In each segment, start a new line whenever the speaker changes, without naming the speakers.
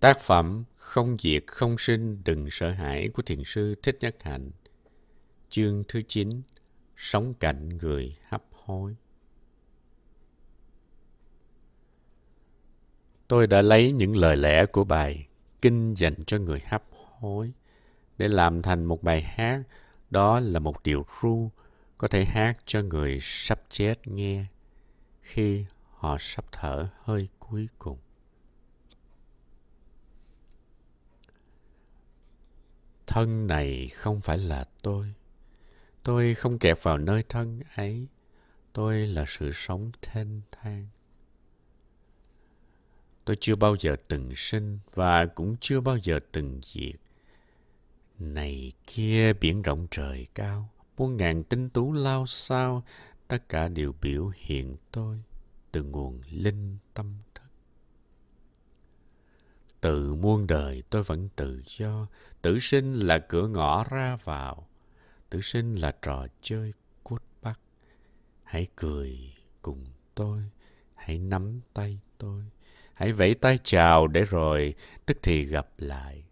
Tác phẩm Không diệt không sinh đừng sợ hãi của thiền sư Thích Nhất Hạnh. Chương thứ 9 Sống cạnh người hấp hối. Tôi đã lấy những lời lẽ của bài Kinh dành cho người hấp hối để làm thành một bài hát. Đó là một điệu ru, có thể hát cho người sắp chết nghe khi họ sắp thở hơi cuối cùng. Thân này không phải là tôi. Tôi không kẹp vào nơi thân ấy. Tôi là sự sống thênh thang. Tôi chưa bao giờ từng sinh và cũng chưa bao giờ từng diệt. Này kia biển rộng trời cao, muôn ngàn tinh tú lao sao, tất cả đều biểu hiện tôi từ nguồn linh tâm từ muôn đời tôi vẫn tự do. Tử sinh là cửa ngõ ra vào. Tử sinh là trò chơi cút bắt. Hãy cười cùng tôi. Hãy nắm tay tôi. Hãy vẫy tay chào để rồi tức thì gặp lại.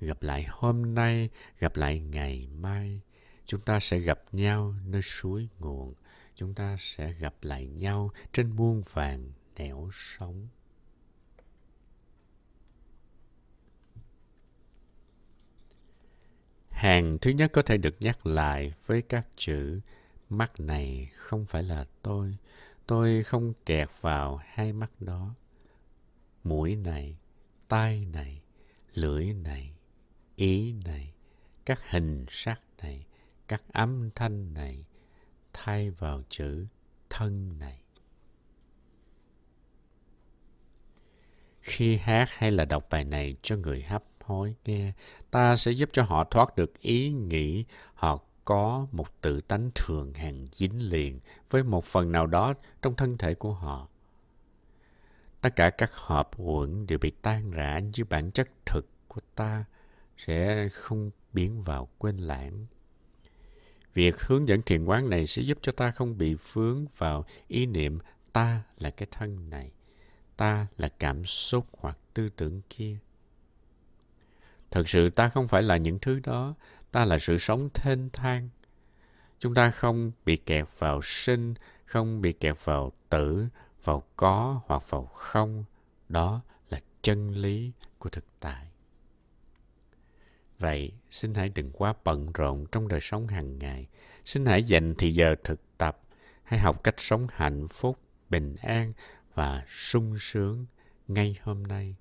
Gặp lại hôm nay, gặp lại ngày mai. Chúng ta sẽ gặp nhau nơi suối nguồn. Chúng ta sẽ gặp lại nhau trên muôn vàng nẻo sống Hàng thứ nhất có thể được nhắc lại với các chữ mắt này không phải là tôi. Tôi không kẹt vào hai mắt đó. Mũi này, tai này, lưỡi này, ý này, các hình sắc này, các âm thanh này thay vào chữ thân này. Khi hát hay là đọc bài này cho người hấp hối nghe, ta sẽ giúp cho họ thoát được ý nghĩ họ có một tự tánh thường hằng dính liền với một phần nào đó trong thân thể của họ. Tất cả các hợp uẩn đều bị tan rã như bản chất thực của ta sẽ không biến vào quên lãng. Việc hướng dẫn thiền quán này sẽ giúp cho ta không bị vướng vào ý niệm ta là cái thân này, ta là cảm xúc hoặc tư tưởng kia thật sự ta không phải là những thứ đó, ta là sự sống thênh thang. Chúng ta không bị kẹt vào sinh, không bị kẹt vào tử, vào có hoặc vào không. Đó là chân lý của thực tại. Vậy, xin hãy đừng quá bận rộn trong đời sống hàng ngày. Xin hãy dành thì giờ thực tập, hãy học cách sống hạnh phúc, bình an và sung sướng ngay hôm nay.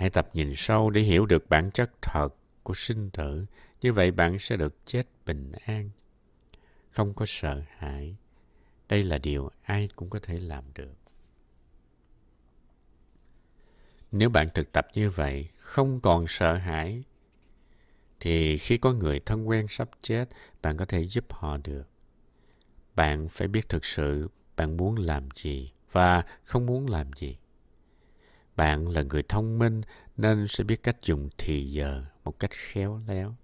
Hãy tập nhìn sâu để hiểu được bản chất thật của sinh tử. Như vậy bạn sẽ được chết bình an. Không có sợ hãi. Đây là điều ai cũng có thể làm được. Nếu bạn thực tập như vậy, không còn sợ hãi, thì khi có người thân quen sắp chết, bạn có thể giúp họ được. Bạn phải biết thực sự bạn muốn làm gì và không muốn làm gì. Bạn là người thông minh nên sẽ biết cách dùng thì giờ một cách khéo léo.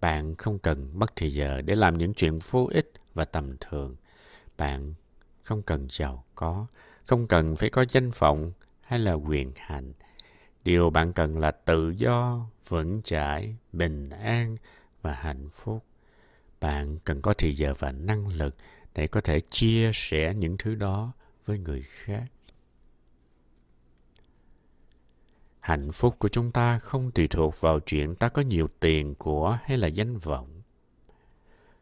Bạn không cần mất thì giờ để làm những chuyện vô ích và tầm thường. Bạn không cần giàu có, không cần phải có danh vọng hay là quyền hành. Điều bạn cần là tự do, vững chãi, bình an và hạnh phúc. Bạn cần có thì giờ và năng lực để có thể chia sẻ những thứ đó với người khác. Hạnh phúc của chúng ta không tùy thuộc vào chuyện ta có nhiều tiền, của hay là danh vọng.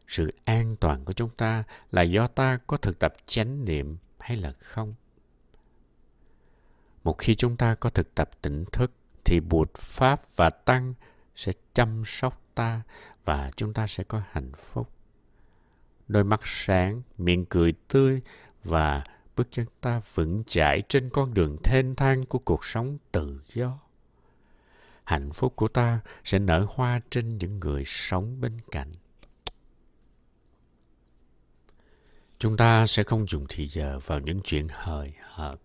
Sự an toàn của chúng ta là do ta có thực tập chánh niệm hay là không? Một khi chúng ta có thực tập tỉnh thức, thì bụt pháp và tăng sẽ chăm sóc ta và chúng ta sẽ có hạnh phúc. Đôi mắt sáng, miệng cười tươi và bước chân ta vững chãi trên con đường thênh thang của cuộc sống tự do. Hạnh phúc của ta sẽ nở hoa trên những người sống bên cạnh. Chúng ta sẽ không dùng thì giờ vào những chuyện hời hợt.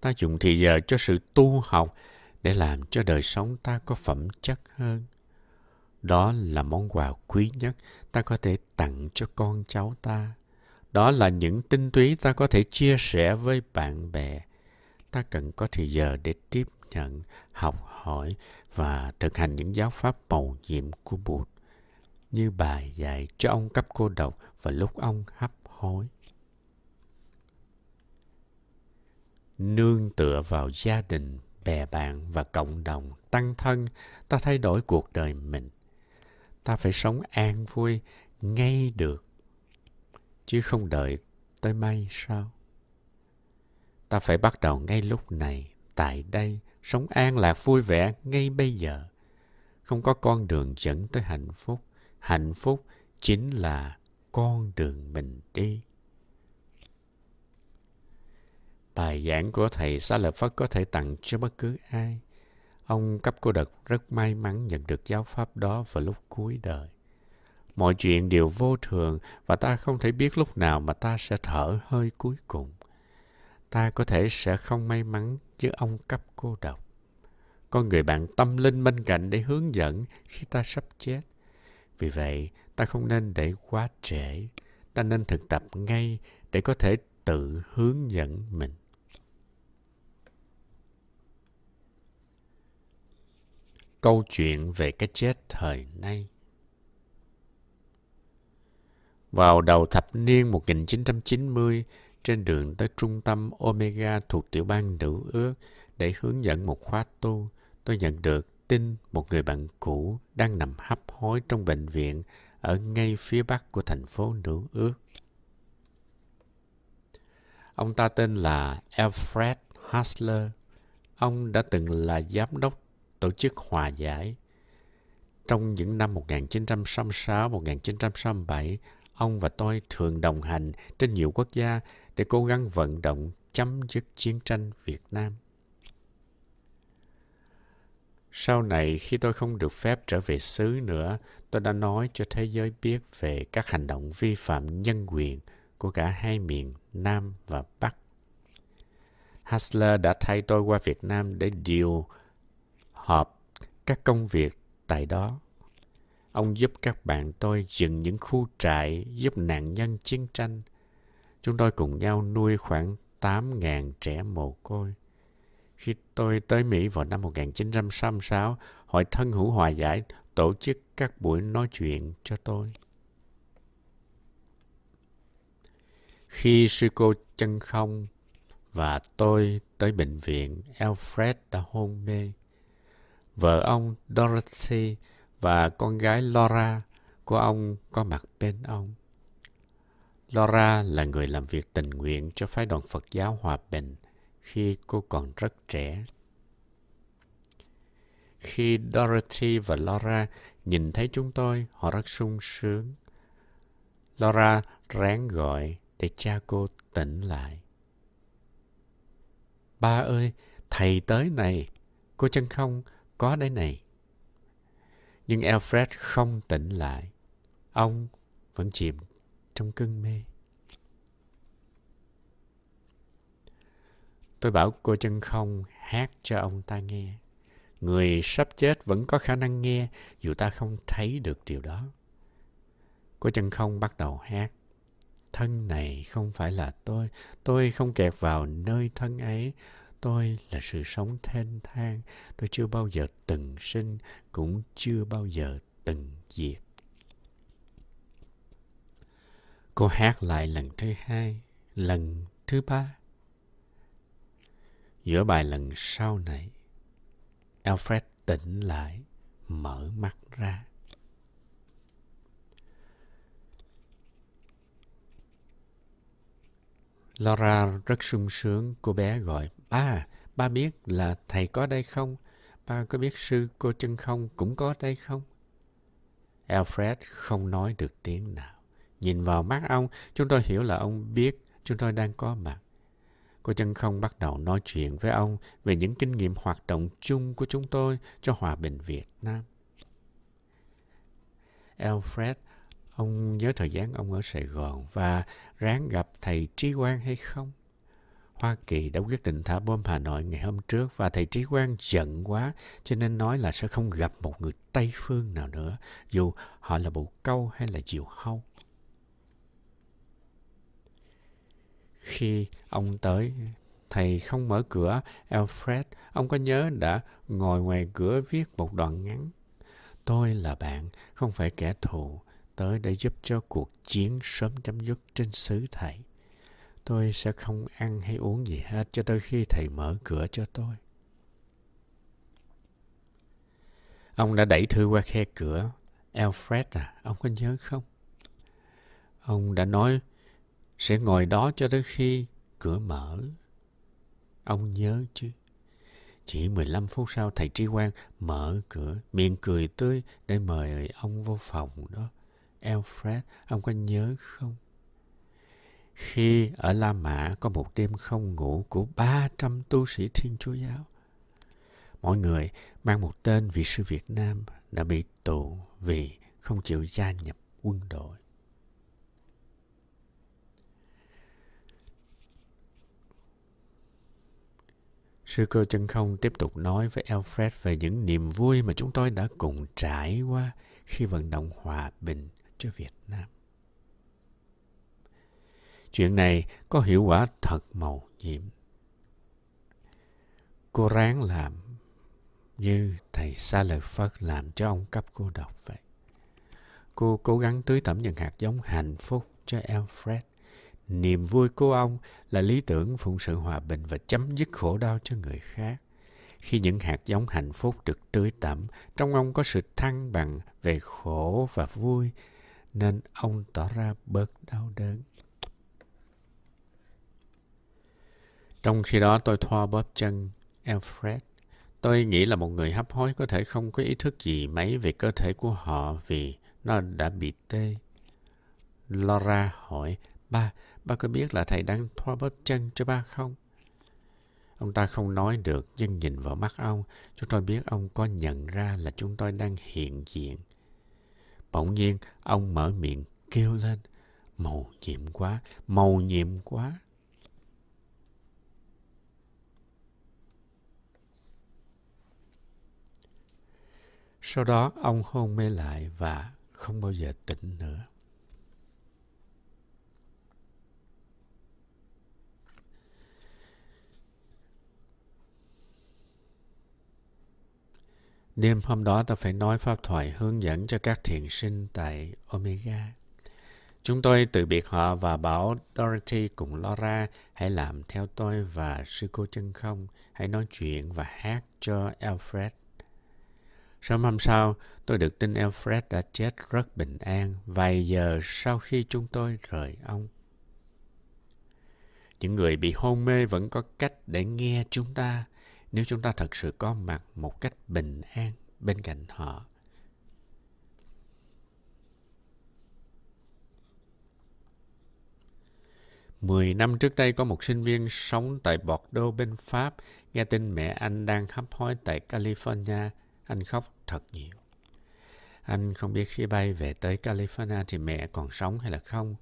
Ta dùng thì giờ cho sự tu học để làm cho đời sống ta có phẩm chất hơn. Đó là món quà quý nhất ta có thể tặng cho con cháu ta đó là những tinh túy ta có thể chia sẻ với bạn bè ta cần có thời giờ để tiếp nhận, học hỏi và thực hành những giáo pháp màu nhiệm của Bụt như bài dạy cho ông cấp cô độc và lúc ông hấp hối. Nương tựa vào gia đình, bè bạn và cộng đồng, tăng thân, ta thay đổi cuộc đời mình. Ta phải sống an vui ngay được, chứ không đợi tới may sao? Ta phải bắt đầu ngay lúc này, tại đây, sống an lạc vui vẻ ngay bây giờ. Không có con đường dẫn tới hạnh phúc. Hạnh phúc chính là con đường mình đi. Bài giảng của Thầy Xá Lợi Phất có thể tặng cho bất cứ ai. Ông cấp cô đật rất may mắn nhận được giáo pháp đó vào lúc cuối đời. Mọi chuyện đều vô thường và ta không thể biết lúc nào mà ta sẽ thở hơi cuối cùng. Ta có thể sẽ không may mắn với ông cấp cô độc. Có người bạn tâm linh bên cạnh để hướng dẫn khi ta sắp chết. Vì vậy, ta không nên để quá trễ. Ta nên thực tập ngay để có thể tự hướng dẫn mình. Câu chuyện về cái chết thời nay vào đầu thập niên 1990, trên đường tới trung tâm Omega thuộc tiểu bang Nữ ước để hướng dẫn một khóa tu, tôi nhận được tin một người bạn cũ đang nằm hấp hối trong bệnh viện ở ngay phía bắc của thành phố Nữ ước. Ông ta tên là Alfred Hasler. Ông đã từng là giám đốc tổ chức hòa giải. Trong những năm 1966-1967, ông và tôi thường đồng hành trên nhiều quốc gia để cố gắng vận động chấm dứt chiến tranh Việt Nam. Sau này, khi tôi không được phép trở về xứ nữa, tôi đã nói cho thế giới biết về các hành động vi phạm nhân quyền của cả hai miền Nam và Bắc. Hasler đã thay tôi qua Việt Nam để điều họp các công việc tại đó. Ông giúp các bạn tôi dựng những khu trại giúp nạn nhân chiến tranh. Chúng tôi cùng nhau nuôi khoảng 8.000 trẻ mồ côi. Khi tôi tới Mỹ vào năm 1966, Hội Thân hữu Hòa giải tổ chức các buổi nói chuyện cho tôi. Khi sư cô chân không và tôi tới bệnh viện, Alfred đã hôn mê. Vợ ông Dorothy và con gái Laura của ông có mặt bên ông. Laura là người làm việc tình nguyện cho phái đoàn Phật giáo Hòa Bình khi cô còn rất trẻ. Khi Dorothy và Laura nhìn thấy chúng tôi, họ rất sung sướng. Laura ráng gọi để cha cô tỉnh lại. Ba ơi, thầy tới này. Cô chân không có đây này. Nhưng Alfred không tỉnh lại. Ông vẫn chìm trong cơn mê. Tôi bảo cô chân không hát cho ông ta nghe. Người sắp chết vẫn có khả năng nghe, dù ta không thấy được điều đó. Cô chân không bắt đầu hát. Thân này không phải là tôi. Tôi không kẹt vào nơi thân ấy. Tôi là sự sống thênh thang. Tôi chưa bao giờ từng sinh, cũng chưa bao giờ từng diệt. Cô hát lại lần thứ hai, lần thứ ba. Giữa bài lần sau này, Alfred tỉnh lại, mở mắt ra. Laura rất sung sướng, cô bé gọi, ba, ba biết là thầy có đây không? Ba có biết sư cô chân không cũng có đây không? Alfred không nói được tiếng nào. Nhìn vào mắt ông, chúng tôi hiểu là ông biết chúng tôi đang có mặt. Cô chân không bắt đầu nói chuyện với ông về những kinh nghiệm hoạt động chung của chúng tôi cho hòa bình Việt Nam. Alfred, ông nhớ thời gian ông ở Sài Gòn và ráng gặp thầy Trí Quang hay không? Hoa Kỳ đã quyết định thả bom Hà Nội ngày hôm trước và thầy Trí Quang giận quá cho nên nói là sẽ không gặp một người Tây Phương nào nữa dù họ là bồ câu hay là diều hâu. Khi ông tới thầy không mở cửa, Alfred, ông có nhớ đã ngồi ngoài cửa viết một đoạn ngắn. Tôi là bạn, không phải kẻ thù, tới để giúp cho cuộc chiến sớm chấm dứt trên xứ thầy. Tôi sẽ không ăn hay uống gì hết cho tới khi thầy mở cửa cho tôi. Ông đã đẩy thư qua khe cửa. Alfred à, ông có nhớ không? Ông đã nói sẽ ngồi đó cho tới khi cửa mở. Ông nhớ chứ? Chỉ 15 phút sau thầy Trí Quang mở cửa, miệng cười tươi để mời ông vô phòng đó. Alfred, ông có nhớ không? Khi ở La Mã có một đêm không ngủ của 300 tu sĩ Thiên Chúa Giáo. Mọi người mang một tên vị sư Việt Nam đã bị tù vì không chịu gia nhập quân đội. Sư cơ chân không tiếp tục nói với Alfred về những niềm vui mà chúng tôi đã cùng trải qua khi vận động hòa bình cho Việt Nam. Chuyện này có hiệu quả thật màu nhiệm. Cô ráng làm như thầy Sa Lợi Phất làm cho ông cấp cô đọc vậy. Cô cố gắng tưới tẩm những hạt giống hạnh phúc cho Alfred. Niềm vui của ông là lý tưởng phụng sự hòa bình và chấm dứt khổ đau cho người khác. Khi những hạt giống hạnh phúc được tưới tẩm, trong ông có sự thăng bằng về khổ và vui, nên ông tỏ ra bớt đau đớn. Trong khi đó tôi thoa bóp chân Alfred. Tôi nghĩ là một người hấp hối có thể không có ý thức gì mấy về cơ thể của họ vì nó đã bị tê. Laura hỏi, ba, ba có biết là thầy đang thoa bóp chân cho ba không? Ông ta không nói được, nhưng nhìn vào mắt ông, chúng tôi biết ông có nhận ra là chúng tôi đang hiện diện. Bỗng nhiên, ông mở miệng kêu lên, màu nhiệm quá, màu nhiệm quá. Sau đó ông hôn mê lại và không bao giờ tỉnh nữa. Đêm hôm đó ta phải nói pháp thoại hướng dẫn cho các thiền sinh tại Omega. Chúng tôi từ biệt họ và bảo Dorothy cùng Laura hãy làm theo tôi và sư cô chân không, hãy nói chuyện và hát cho Alfred. Sớm hôm sau, tôi được tin Alfred đã chết rất bình an vài giờ sau khi chúng tôi rời ông. Những người bị hôn mê vẫn có cách để nghe chúng ta nếu chúng ta thật sự có mặt một cách bình an bên cạnh họ. Mười năm trước đây có một sinh viên sống tại Bordeaux bên Pháp nghe tin mẹ anh đang hấp hối tại California anh khóc thật nhiều. Anh không biết khi bay về tới California thì mẹ còn sống hay là không.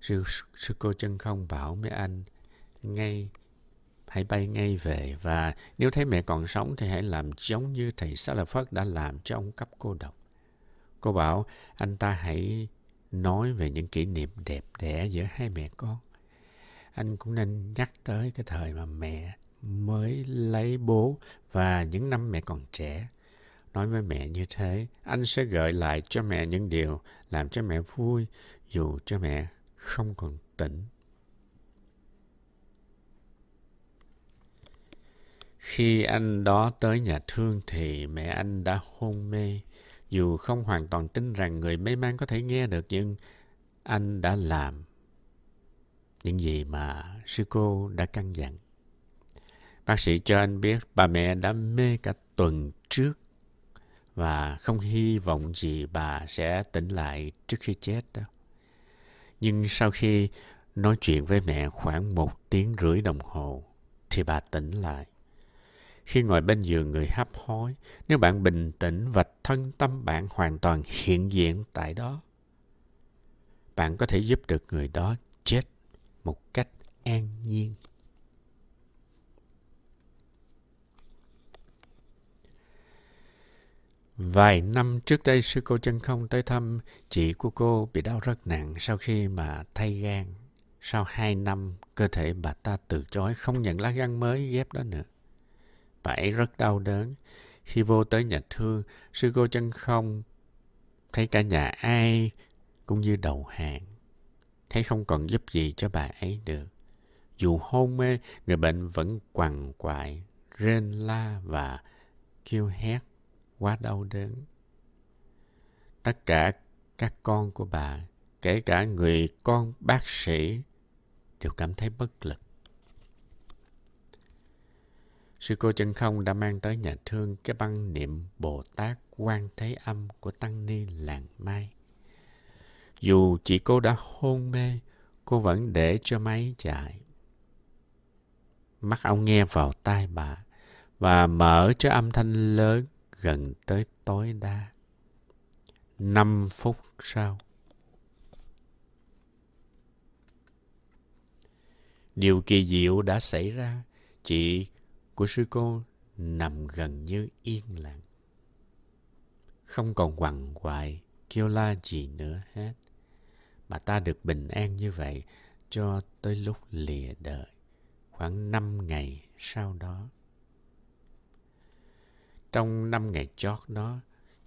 Sư, sư cô chân không bảo mấy anh ngay hãy bay ngay về và nếu thấy mẹ còn sống thì hãy làm giống như thầy Sa La Phất đã làm cho ông cấp cô độc. Cô bảo anh ta hãy nói về những kỷ niệm đẹp đẽ giữa hai mẹ con. Anh cũng nên nhắc tới cái thời mà mẹ mới lấy bố và những năm mẹ còn trẻ. Nói với mẹ như thế, anh sẽ gợi lại cho mẹ những điều làm cho mẹ vui dù cho mẹ không còn tỉnh. Khi anh đó tới nhà thương thì mẹ anh đã hôn mê. Dù không hoàn toàn tin rằng người mê man có thể nghe được nhưng anh đã làm những gì mà sư cô đã căn dặn. Bác sĩ cho anh biết bà mẹ đã mê cả tuần trước và không hy vọng gì bà sẽ tỉnh lại trước khi chết đó Nhưng sau khi nói chuyện với mẹ khoảng một tiếng rưỡi đồng hồ thì bà tỉnh lại. Khi ngồi bên giường người hấp hối, nếu bạn bình tĩnh và thân tâm bạn hoàn toàn hiện diện tại đó, bạn có thể giúp được người đó chết một cách an nhiên. Vài năm trước đây, sư cô chân không tới thăm chị của cô bị đau rất nặng sau khi mà thay gan. sau hai năm cơ thể bà ta từ chối không nhận lá gan mới ghép đó nữa. Bà ấy rất đau đớn. Khi vô tới nhà thương, sư cô chân không thấy cả nhà ai cũng như đầu hàng. Thấy không còn giúp gì cho bà ấy được. Dù hôn mê, người bệnh vẫn quằn quại, rên la và kêu hét quá đau đớn. Tất cả các con của bà, kể cả người con bác sĩ, đều cảm thấy bất lực. Sư cô chân không đã mang tới nhà thương cái băng niệm Bồ Tát Quan Thế Âm của Tăng Ni Làng Mai. Dù chị cô đã hôn mê, cô vẫn để cho máy chạy. Mắt ông nghe vào tai bà và mở cho âm thanh lớn gần tới tối đa. Năm phút sau. Điều kỳ diệu đã xảy ra. Chị của sư cô nằm gần như yên lặng. Không còn quằn quại, kêu la gì nữa hết. Bà ta được bình an như vậy cho tới lúc lìa đời, khoảng năm ngày sau đó. Trong năm ngày chót đó,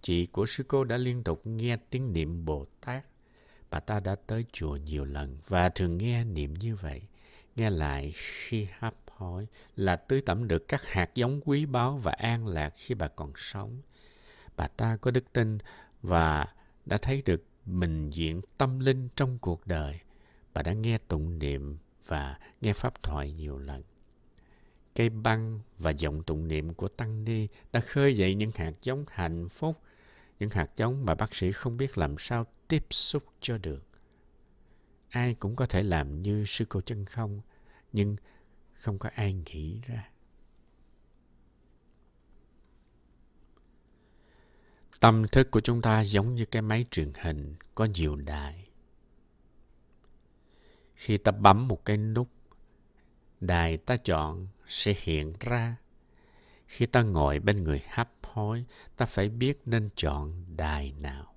chị của sư cô đã liên tục nghe tiếng niệm Bồ Tát. Bà ta đã tới chùa nhiều lần và thường nghe niệm như vậy. Nghe lại khi hấp hối là tưới tẩm được các hạt giống quý báu và an lạc khi bà còn sống. Bà ta có đức tin và đã thấy được mình diện tâm linh trong cuộc đời. Bà đã nghe tụng niệm và nghe pháp thoại nhiều lần. Cây băng và giọng tụng niệm của Tăng Ni đã khơi dậy những hạt giống hạnh phúc, những hạt giống mà bác sĩ không biết làm sao tiếp xúc cho được. Ai cũng có thể làm như sư cô chân không, nhưng không có ai nghĩ ra. Tâm thức của chúng ta giống như cái máy truyền hình có nhiều đài. Khi ta bấm một cái nút, đài ta chọn sẽ hiện ra. Khi ta ngồi bên người hấp hối, ta phải biết nên chọn đài nào.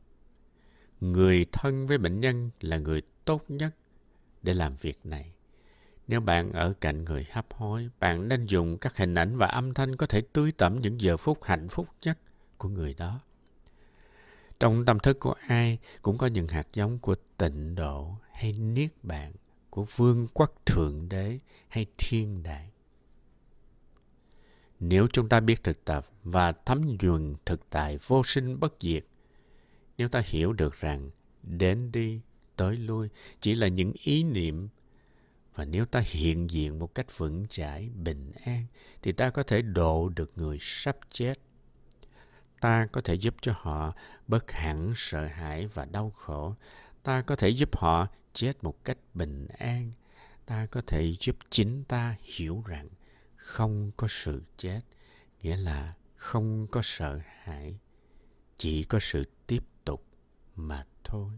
Người thân với bệnh nhân là người tốt nhất để làm việc này. Nếu bạn ở cạnh người hấp hối, bạn nên dùng các hình ảnh và âm thanh có thể tưới tẩm những giờ phút hạnh phúc nhất của người đó. Trong tâm thức của ai cũng có những hạt giống của tịnh độ hay niết bàn, của vương quốc thượng đế hay thiên đàng. Nếu chúng ta biết thực tập và thấm nhuần thực tại vô sinh bất diệt, nếu ta hiểu được rằng đến đi, tới lui chỉ là những ý niệm và nếu ta hiện diện một cách vững chãi, bình an, thì ta có thể độ được người sắp chết. Ta có thể giúp cho họ bớt hẳn sợ hãi và đau khổ. Ta có thể giúp họ chết một cách bình an. Ta có thể giúp chính ta hiểu rằng không có sự chết, nghĩa là không có sợ hãi, chỉ có sự tiếp tục mà thôi.